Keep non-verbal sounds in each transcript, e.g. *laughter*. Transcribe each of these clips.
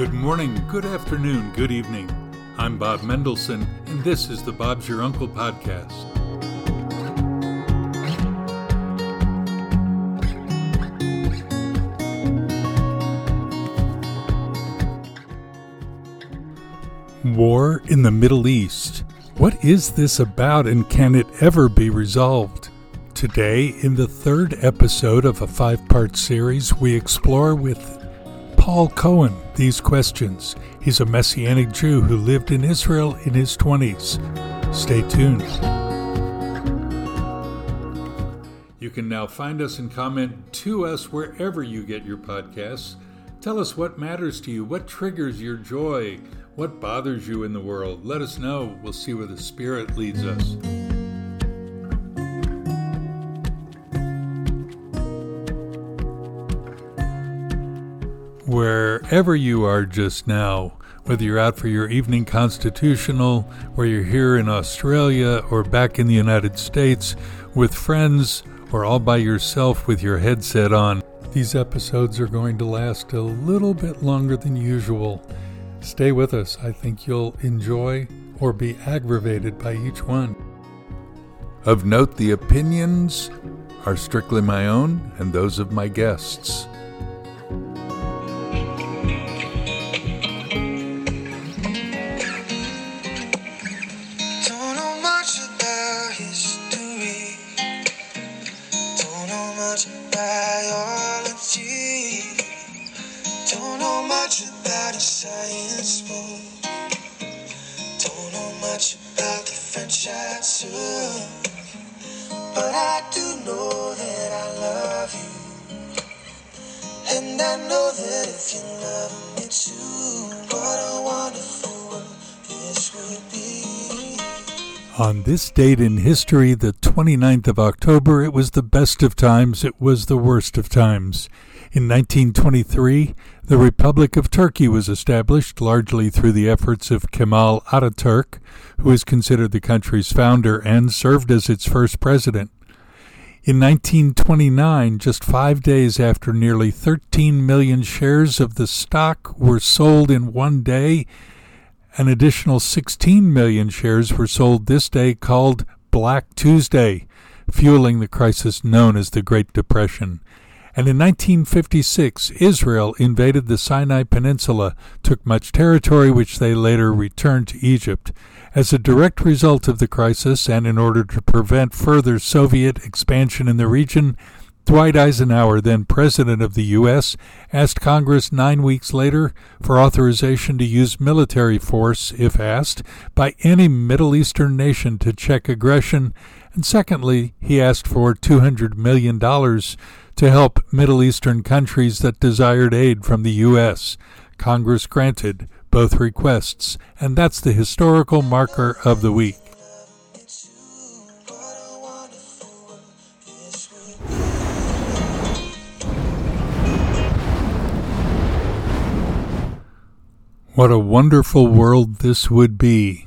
Good morning, good afternoon, good evening. I'm Bob Mendelsohn, and this is the Bob's Your Uncle podcast. War in the Middle East. What is this about, and can it ever be resolved? Today, in the third episode of a five part series, we explore with Paul Cohen these questions. He's a Messianic Jew who lived in Israel in his 20s. Stay tuned. You can now find us and comment to us wherever you get your podcasts. Tell us what matters to you, what triggers your joy, what bothers you in the world. Let us know. We'll see where the Spirit leads us. Wherever you are just now, whether you're out for your evening constitutional, or you're here in Australia, or back in the United States with friends, or all by yourself with your headset on. These episodes are going to last a little bit longer than usual. Stay with us. I think you'll enjoy or be aggravated by each one. Of note, the opinions are strictly my own and those of my guests. This date in history, the 29th of October, it was the best of times, it was the worst of times. In 1923, the Republic of Turkey was established largely through the efforts of Kemal Ataturk, who is considered the country's founder and served as its first president. In 1929, just five days after nearly 13 million shares of the stock were sold in one day, an additional 16 million shares were sold this day called Black Tuesday, fueling the crisis known as the Great Depression. And in 1956, Israel invaded the Sinai Peninsula, took much territory which they later returned to Egypt. As a direct result of the crisis, and in order to prevent further Soviet expansion in the region, Dwight Eisenhower, then President of the U.S., asked Congress nine weeks later for authorization to use military force, if asked, by any Middle Eastern nation to check aggression. And secondly, he asked for $200 million to help Middle Eastern countries that desired aid from the U.S. Congress granted both requests, and that's the historical marker of the week. What a wonderful world this would be.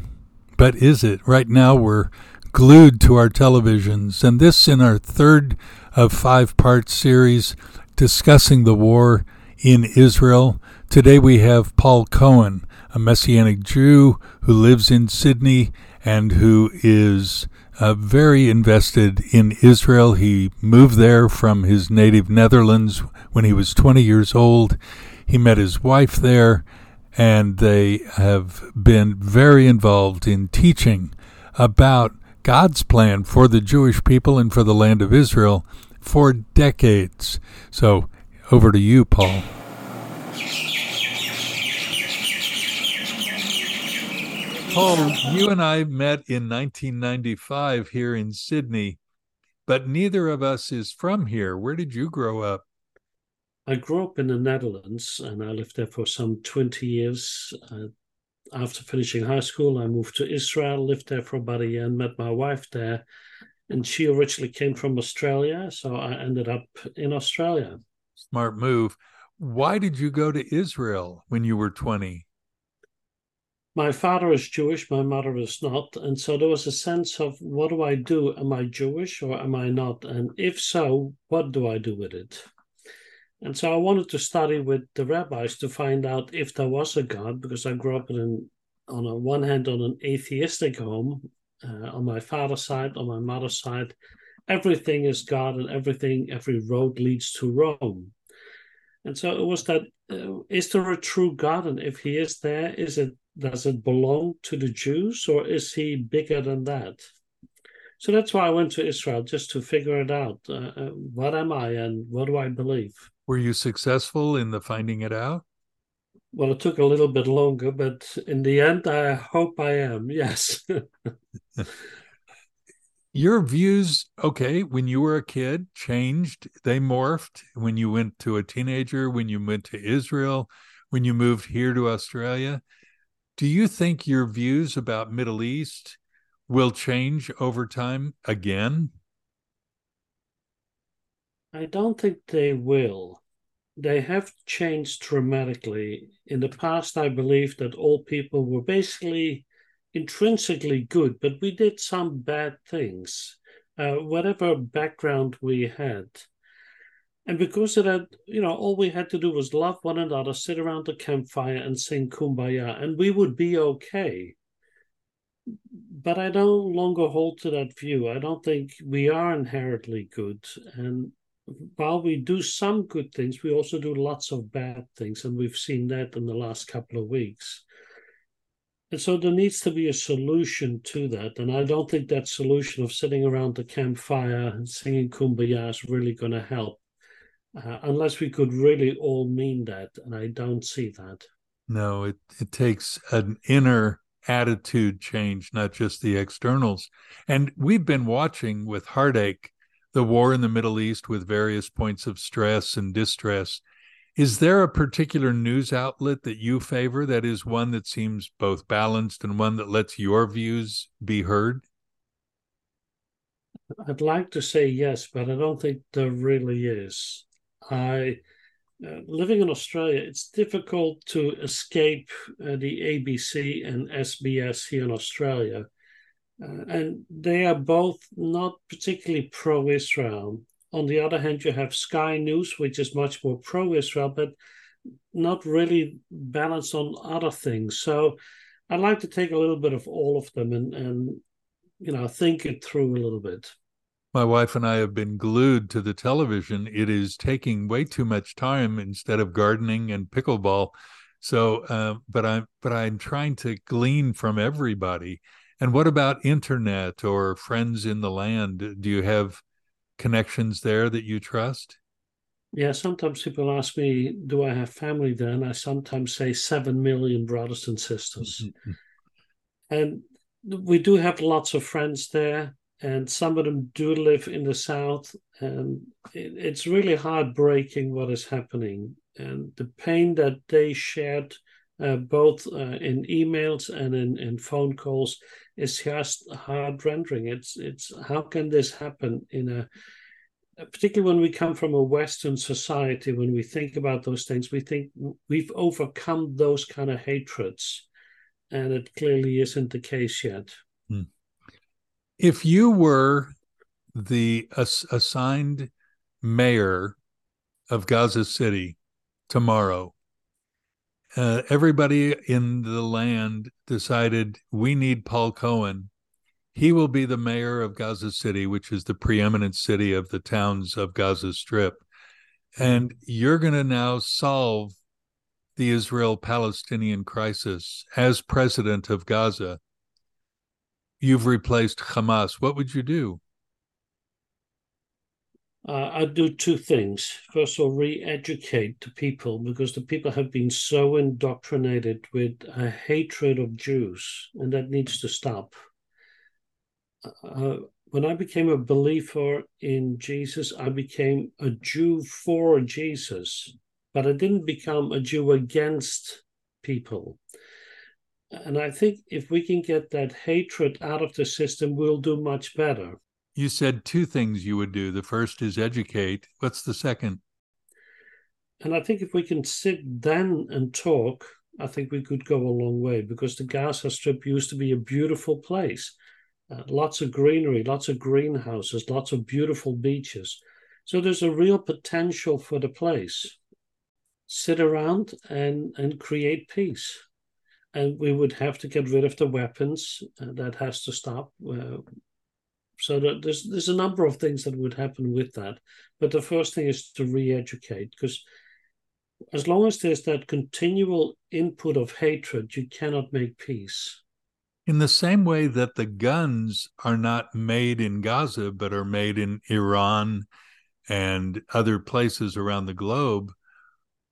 But is it? Right now we're glued to our televisions, and this in our third of five part series discussing the war in Israel. Today we have Paul Cohen, a Messianic Jew who lives in Sydney and who is uh, very invested in Israel. He moved there from his native Netherlands when he was 20 years old. He met his wife there and they have been very involved in teaching about God's plan for the Jewish people and for the land of Israel for decades. So, over to you, Paul. Paul, you and I met in 1995 here in Sydney, but neither of us is from here. Where did you grow up? I grew up in the Netherlands and I lived there for some 20 years. Uh, after finishing high school, I moved to Israel, lived there for about a year, and met my wife there. And she originally came from Australia, so I ended up in Australia. Smart move. Why did you go to Israel when you were 20? My father is Jewish, my mother is not. And so there was a sense of what do I do? Am I Jewish or am I not? And if so, what do I do with it? And so I wanted to study with the rabbis to find out if there was a God, because I grew up in on a, one hand on an atheistic home, uh, on my father's side, on my mother's side, everything is God and everything, every road leads to Rome. And so it was that: uh, is there a true God? And if he is there, is it does it belong to the Jews or is he bigger than that? So that's why I went to Israel just to figure it out. Uh, uh, what am I and what do I believe? Were you successful in the finding it out? Well, it took a little bit longer, but in the end, I hope I am. Yes. *laughs* Your views, okay, when you were a kid, changed. They morphed when you went to a teenager, when you went to Israel, when you moved here to Australia. Do you think your views about Middle East will change over time again? I don't think they will. They have changed dramatically. In the past, I believed that all people were basically intrinsically good, but we did some bad things, uh, whatever background we had. And because of that, you know, all we had to do was love one another, sit around the campfire and sing kumbaya, and we would be okay. But I no longer hold to that view. I don't think we are inherently good. And while we do some good things, we also do lots of bad things. And we've seen that in the last couple of weeks. And so there needs to be a solution to that. And I don't think that solution of sitting around the campfire and singing kumbaya is really going to help uh, unless we could really all mean that. And I don't see that. No, it, it takes an inner attitude change, not just the externals. And we've been watching with heartache the war in the Middle East with various points of stress and distress. Is there a particular news outlet that you favor that is one that seems both balanced and one that lets your views be heard? I'd like to say yes, but I don't think there really is. I uh, living in Australia, it's difficult to escape uh, the ABC and SBS here in Australia. Uh, and they are both not particularly pro Israel. On the other hand, you have Sky News, which is much more pro Israel, but not really balanced on other things. So I'd like to take a little bit of all of them and, and you know, think it through a little bit my wife and I have been glued to the television. It is taking way too much time instead of gardening and pickleball. So, uh, but I'm but I'm trying to glean from everybody. And what about internet or friends in the land? Do you have connections there that you trust? Yeah, sometimes people ask me, "Do I have family there?" And I sometimes say seven million brothers and sisters. *laughs* And we do have lots of friends there and some of them do live in the south and it, it's really heartbreaking what is happening and the pain that they shared uh, both uh, in emails and in, in phone calls is just hard rendering. It's it's how can this happen in a particularly when we come from a western society when we think about those things we think we've overcome those kind of hatreds and it clearly isn't the case yet. Hmm. If you were the ass- assigned mayor of Gaza City tomorrow, uh, everybody in the land decided we need Paul Cohen. He will be the mayor of Gaza City, which is the preeminent city of the towns of Gaza Strip. And you're going to now solve the Israel Palestinian crisis as president of Gaza you've replaced Hamas, what would you do? Uh, I'd do two things. First of all, re educate the people because the people have been so indoctrinated with a hatred of Jews, and that needs to stop. Uh, when I became a believer in Jesus, I became a Jew for Jesus, but I didn't become a Jew against people. And I think if we can get that hatred out of the system, we'll do much better. You said two things you would do. The first is educate. What's the second? And I think if we can sit then and talk, I think we could go a long way because the Gaza Strip used to be a beautiful place. Uh, lots of greenery, lots of greenhouses, lots of beautiful beaches. So there's a real potential for the place. Sit around and, and create peace. And we would have to get rid of the weapons. Uh, that has to stop. Uh, so there's there's a number of things that would happen with that. But the first thing is to re-educate because as long as there's that continual input of hatred, you cannot make peace. In the same way that the guns are not made in Gaza, but are made in Iran and other places around the globe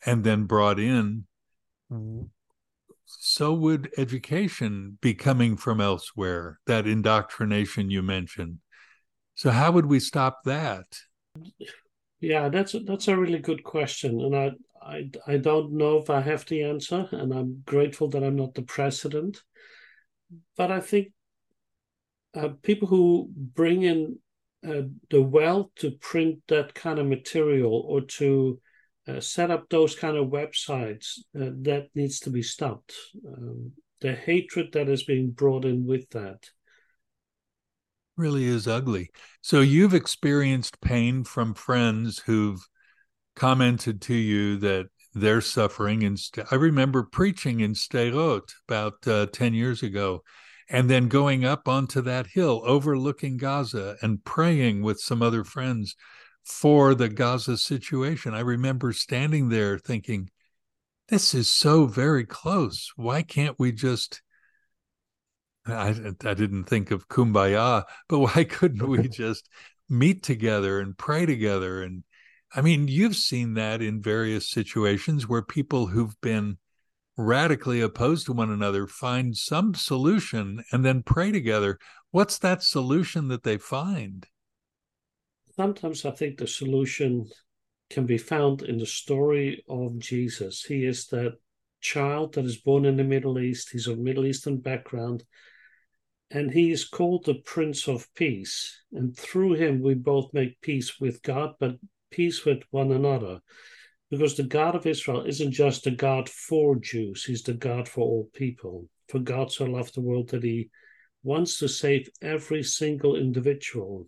and then brought in, so would education be coming from elsewhere, that indoctrination you mentioned. So, how would we stop that? Yeah, that's a, that's a really good question, and I, I I don't know if I have the answer, and I'm grateful that I'm not the president. But I think uh, people who bring in uh, the wealth to print that kind of material or to set up those kind of websites uh, that needs to be stopped. Um, the hatred that is being brought in with that really is ugly. So you've experienced pain from friends who've commented to you that they're suffering. And I remember preaching in Sderot about uh, 10 years ago and then going up onto that hill overlooking Gaza and praying with some other friends for the Gaza situation. I remember standing there thinking, this is so very close. Why can't we just? I, I didn't think of kumbaya, but *laughs* why couldn't we *laughs* just meet together and pray together? And I mean, you've seen that in various situations where people who've been radically opposed to one another find some solution and then pray together. What's that solution that they find? Sometimes I think the solution can be found in the story of Jesus. He is that child that is born in the Middle East, he's of Middle Eastern background, and he is called the Prince of Peace. And through him, we both make peace with God, but peace with one another because the God of Israel isn't just the God for Jews, he's the God for all people. For God so loved the world that he wants to save every single individual.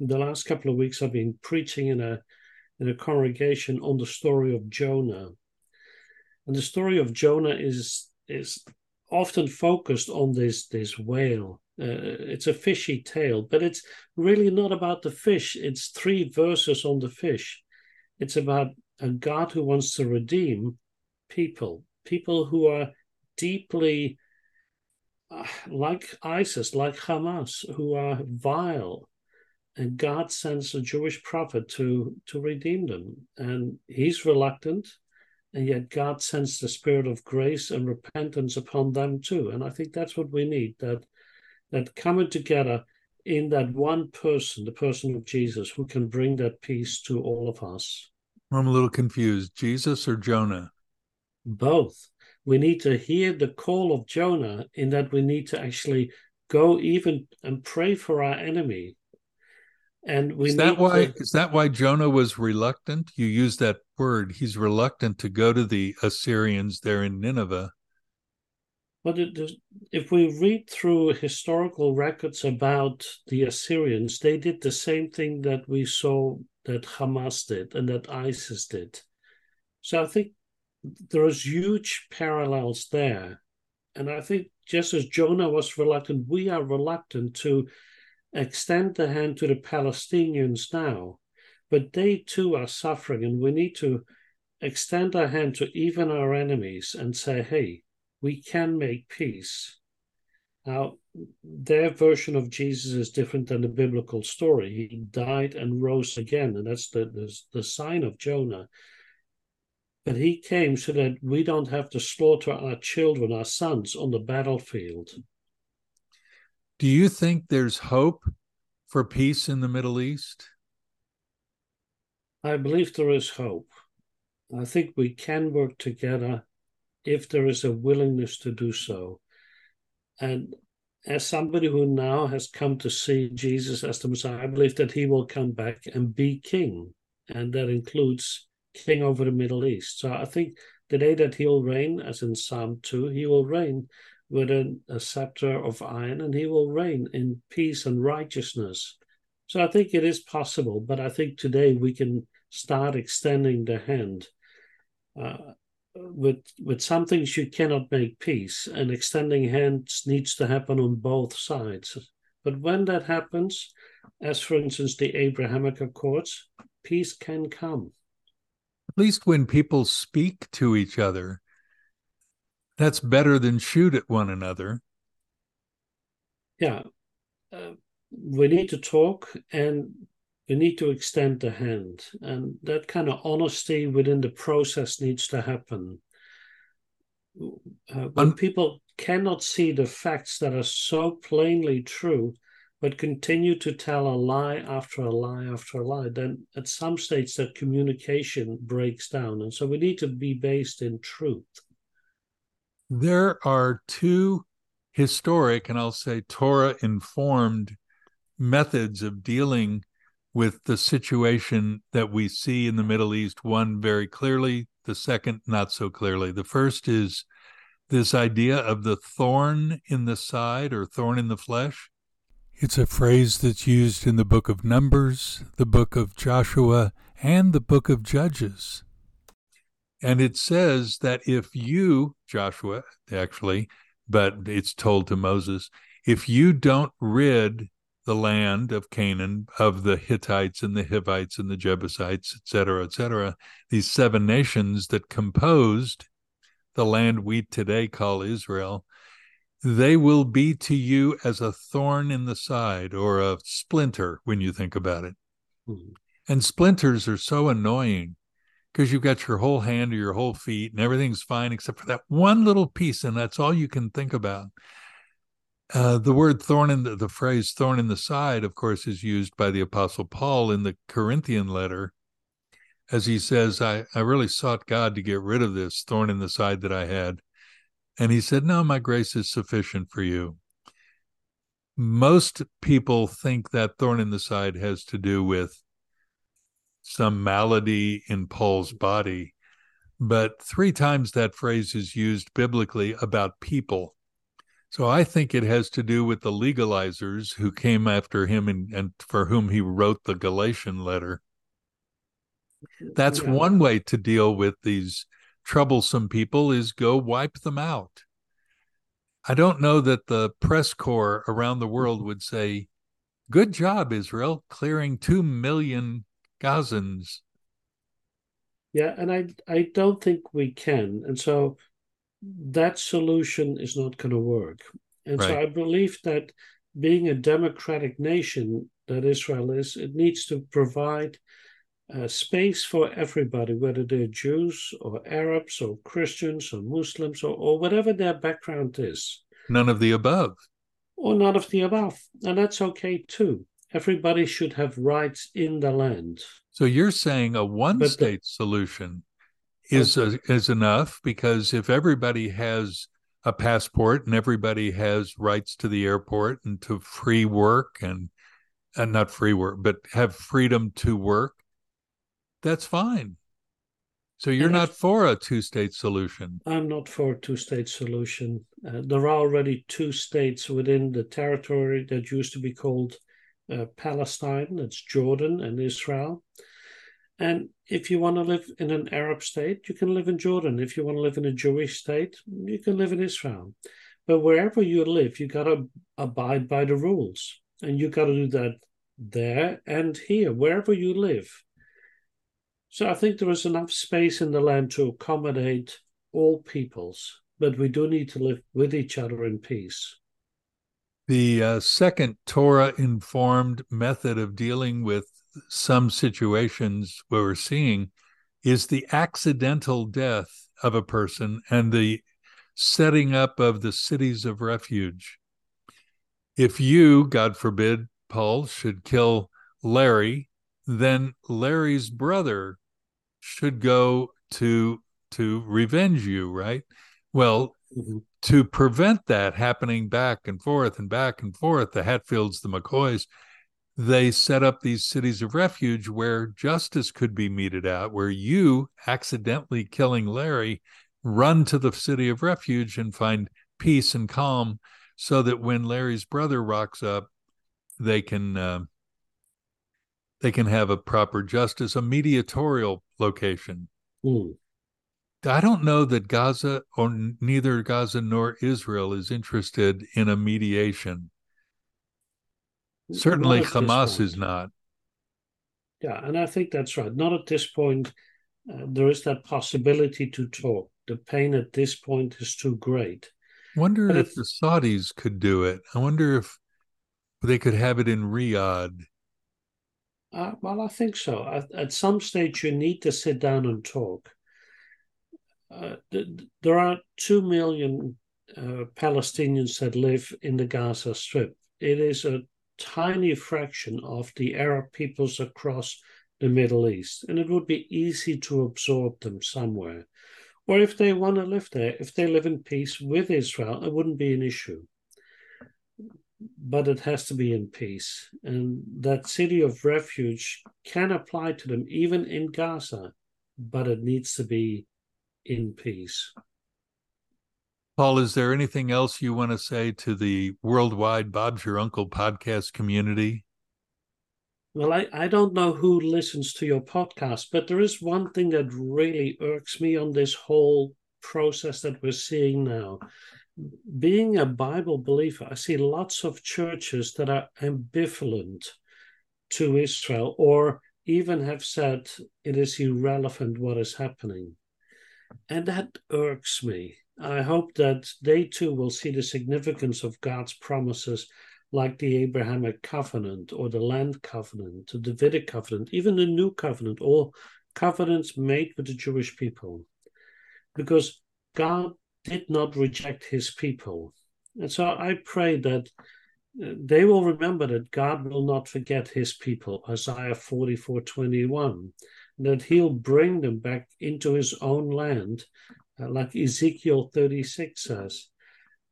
The last couple of weeks, I've been preaching in a in a congregation on the story of Jonah. And the story of Jonah is is often focused on this this whale. Uh, it's a fishy tale, but it's really not about the fish. It's three verses on the fish it's about a God who wants to redeem people, people who are deeply uh, like ISIS, like Hamas, who are vile. And God sends a Jewish prophet to, to redeem them. And he's reluctant, and yet God sends the spirit of grace and repentance upon them too. And I think that's what we need that that coming together in that one person, the person of Jesus, who can bring that peace to all of us. I'm a little confused. Jesus or Jonah? Both. We need to hear the call of Jonah in that we need to actually go even and pray for our enemy. And we is that why is that why Jonah was reluctant? You use that word. He's reluctant to go to the Assyrians there in Nineveh. But if we read through historical records about the Assyrians, they did the same thing that we saw that Hamas did and that ISIS did. So I think there is huge parallels there. And I think just as Jonah was reluctant, we are reluctant to extend the hand to the Palestinians now. But they too are suffering, and we need to extend our hand to even our enemies and say, hey, we can make peace. Now, their version of Jesus is different than the biblical story. He died and rose again, and that's the, the, the sign of Jonah. But he came so that we don't have to slaughter our children, our sons, on the battlefield. Do you think there's hope for peace in the Middle East? I believe there is hope. I think we can work together if there is a willingness to do so. And as somebody who now has come to see Jesus as the Messiah, I believe that he will come back and be king. And that includes king over the Middle East. So I think the day that he'll reign, as in Psalm 2, he will reign with a, scepter of iron and he will reign in peace and righteousness. So I think it is possible, but I think today we can start extending the hand. Uh, with with some things you cannot make peace, and extending hands needs to happen on both sides. But when that happens, as for instance the Abrahamic Accords, peace can come. At least when people speak to each other, that's better than shoot at one another. Yeah. Uh, we need to talk and we need to extend the hand. And that kind of honesty within the process needs to happen. Uh, when people cannot see the facts that are so plainly true, but continue to tell a lie after a lie after a lie, then at some stage that communication breaks down. And so we need to be based in truth. There are two historic and I'll say Torah informed methods of dealing with the situation that we see in the Middle East, one very clearly, the second not so clearly. The first is this idea of the thorn in the side or thorn in the flesh. It's a phrase that's used in the book of Numbers, the book of Joshua, and the book of Judges. And it says that if you, Joshua, actually, but it's told to Moses, if you don't rid the land of Canaan, of the Hittites and the Hivites and the Jebusites, et cetera, et cetera, these seven nations that composed the land we today call Israel, they will be to you as a thorn in the side or a splinter when you think about it. Mm-hmm. And splinters are so annoying because you've got your whole hand or your whole feet and everything's fine except for that one little piece, and that's all you can think about. Uh, the word thorn in the, the phrase thorn in the side, of course, is used by the Apostle Paul in the Corinthian letter as he says, I, I really sought God to get rid of this thorn in the side that I had. And he said, No, my grace is sufficient for you. Most people think that thorn in the side has to do with some malady in Paul's body. But three times that phrase is used biblically about people. So I think it has to do with the legalizers who came after him and, and for whom he wrote the Galatian letter. That's yeah. one way to deal with these troublesome people is go wipe them out. I don't know that the press corps around the world mm-hmm. would say, Good job, Israel, clearing two million Gazans. Yeah, and I I don't think we can. And so that solution is not going to work. And right. so I believe that being a democratic nation that Israel is, it needs to provide uh, space for everybody, whether they're Jews or Arabs or Christians or Muslims or, or whatever their background is. None of the above. Or none of the above. And that's okay too. Everybody should have rights in the land. So you're saying a one state solution is a, is enough because if everybody has a passport and everybody has rights to the airport and to free work and and not free work but have freedom to work that's fine. So you're not for a two state solution. I'm not for a two state solution. Uh, there are already two states within the territory that used to be called uh, palestine it's jordan and israel and if you want to live in an Arab state, you can live in Jordan. If you want to live in a Jewish state, you can live in Israel. But wherever you live, you got to abide by the rules. And you got to do that there and here, wherever you live. So I think there is enough space in the land to accommodate all peoples, but we do need to live with each other in peace. The uh, second Torah informed method of dealing with some situations we're seeing is the accidental death of a person and the setting up of the cities of refuge. If you, God forbid, Paul, should kill Larry, then Larry's brother should go to to revenge you, right? Well, to prevent that happening back and forth and back and forth, the Hatfields, the McCoys, they set up these cities of refuge where justice could be meted out, where you, accidentally killing Larry, run to the city of refuge and find peace and calm so that when Larry's brother rocks up, they can uh, they can have a proper justice, a mediatorial location. Mm. I don't know that Gaza or neither Gaza nor Israel is interested in a mediation. Certainly, Hamas is not. Yeah, and I think that's right. Not at this point. Uh, there is that possibility to talk. The pain at this point is too great. Wonder but if the Saudis could do it. I wonder if they could have it in Riyadh. Uh, well, I think so. At, at, some stage, you need to sit down and talk. Uh, th- there are two million uh, Palestinians that live in the Gaza Strip. It is a tiny fraction of the Arab peoples across the Middle East, and it would be easy to absorb them somewhere. Or if they want to live there, if they live in peace with Israel, it wouldn't be an issue. But it has to be in peace. And that city of refuge can apply to them even in Gaza, but it needs to be in peace. Paul, is there anything else you want to say to the worldwide Bob's Your Uncle podcast community? Well, I, I don't know who listens to your podcast, but there is one thing that really irks me on this whole process that we're seeing now. Being a Bible believer, I see lots of churches that are ambivalent to Israel or even have said it is irrelevant what is happening. And that irks me. I hope that they too will see the significance of God's promises, like the Abrahamic covenant or the land covenant, the Davidic covenant, even the new covenant, all covenants made with the Jewish people. Because God did not reject his people. And so I pray that uh, they will remember that God will not forget his people, Isaiah 44 21, that he'll bring them back into his own land uh, like Ezekiel 36 says.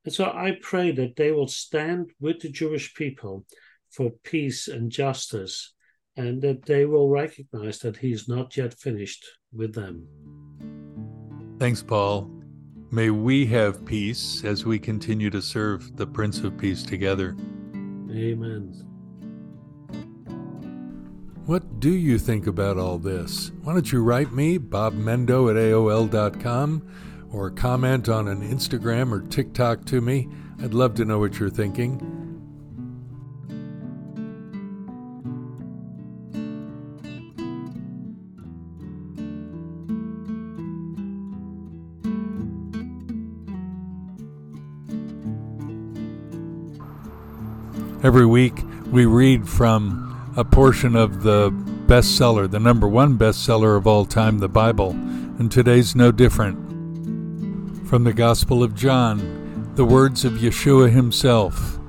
And so I pray that they will stand with the Jewish people for peace and justice, and that they will recognize that he's not yet finished with them. Thanks, Paul. May we have peace as we continue to serve the Prince of Peace together. Amen. What do you think about all this? Why don't you write me, Bob Mendo at AOL.com, or comment on an Instagram or TikTok to me? I'd love to know what you're thinking. Every week we read from a portion of the bestseller, the number one bestseller of all time, the Bible, and today's no different. From the Gospel of John, the words of Yeshua himself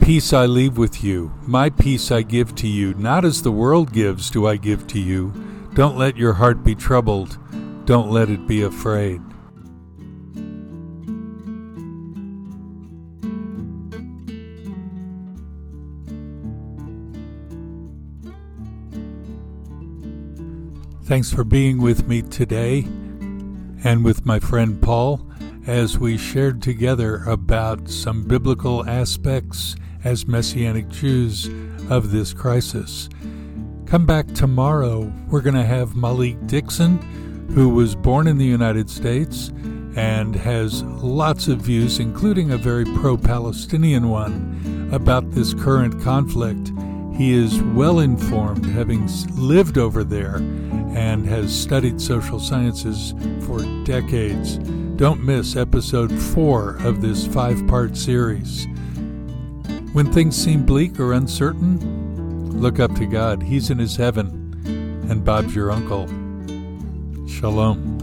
Peace I leave with you, my peace I give to you, not as the world gives do I give to you. Don't let your heart be troubled, don't let it be afraid. Thanks for being with me today and with my friend Paul as we shared together about some biblical aspects as Messianic Jews of this crisis. Come back tomorrow. We're going to have Malik Dixon, who was born in the United States and has lots of views, including a very pro Palestinian one, about this current conflict. He is well informed, having lived over there and has studied social sciences for decades. Don't miss episode four of this five part series. When things seem bleak or uncertain, look up to God. He's in his heaven, and Bob's your uncle. Shalom.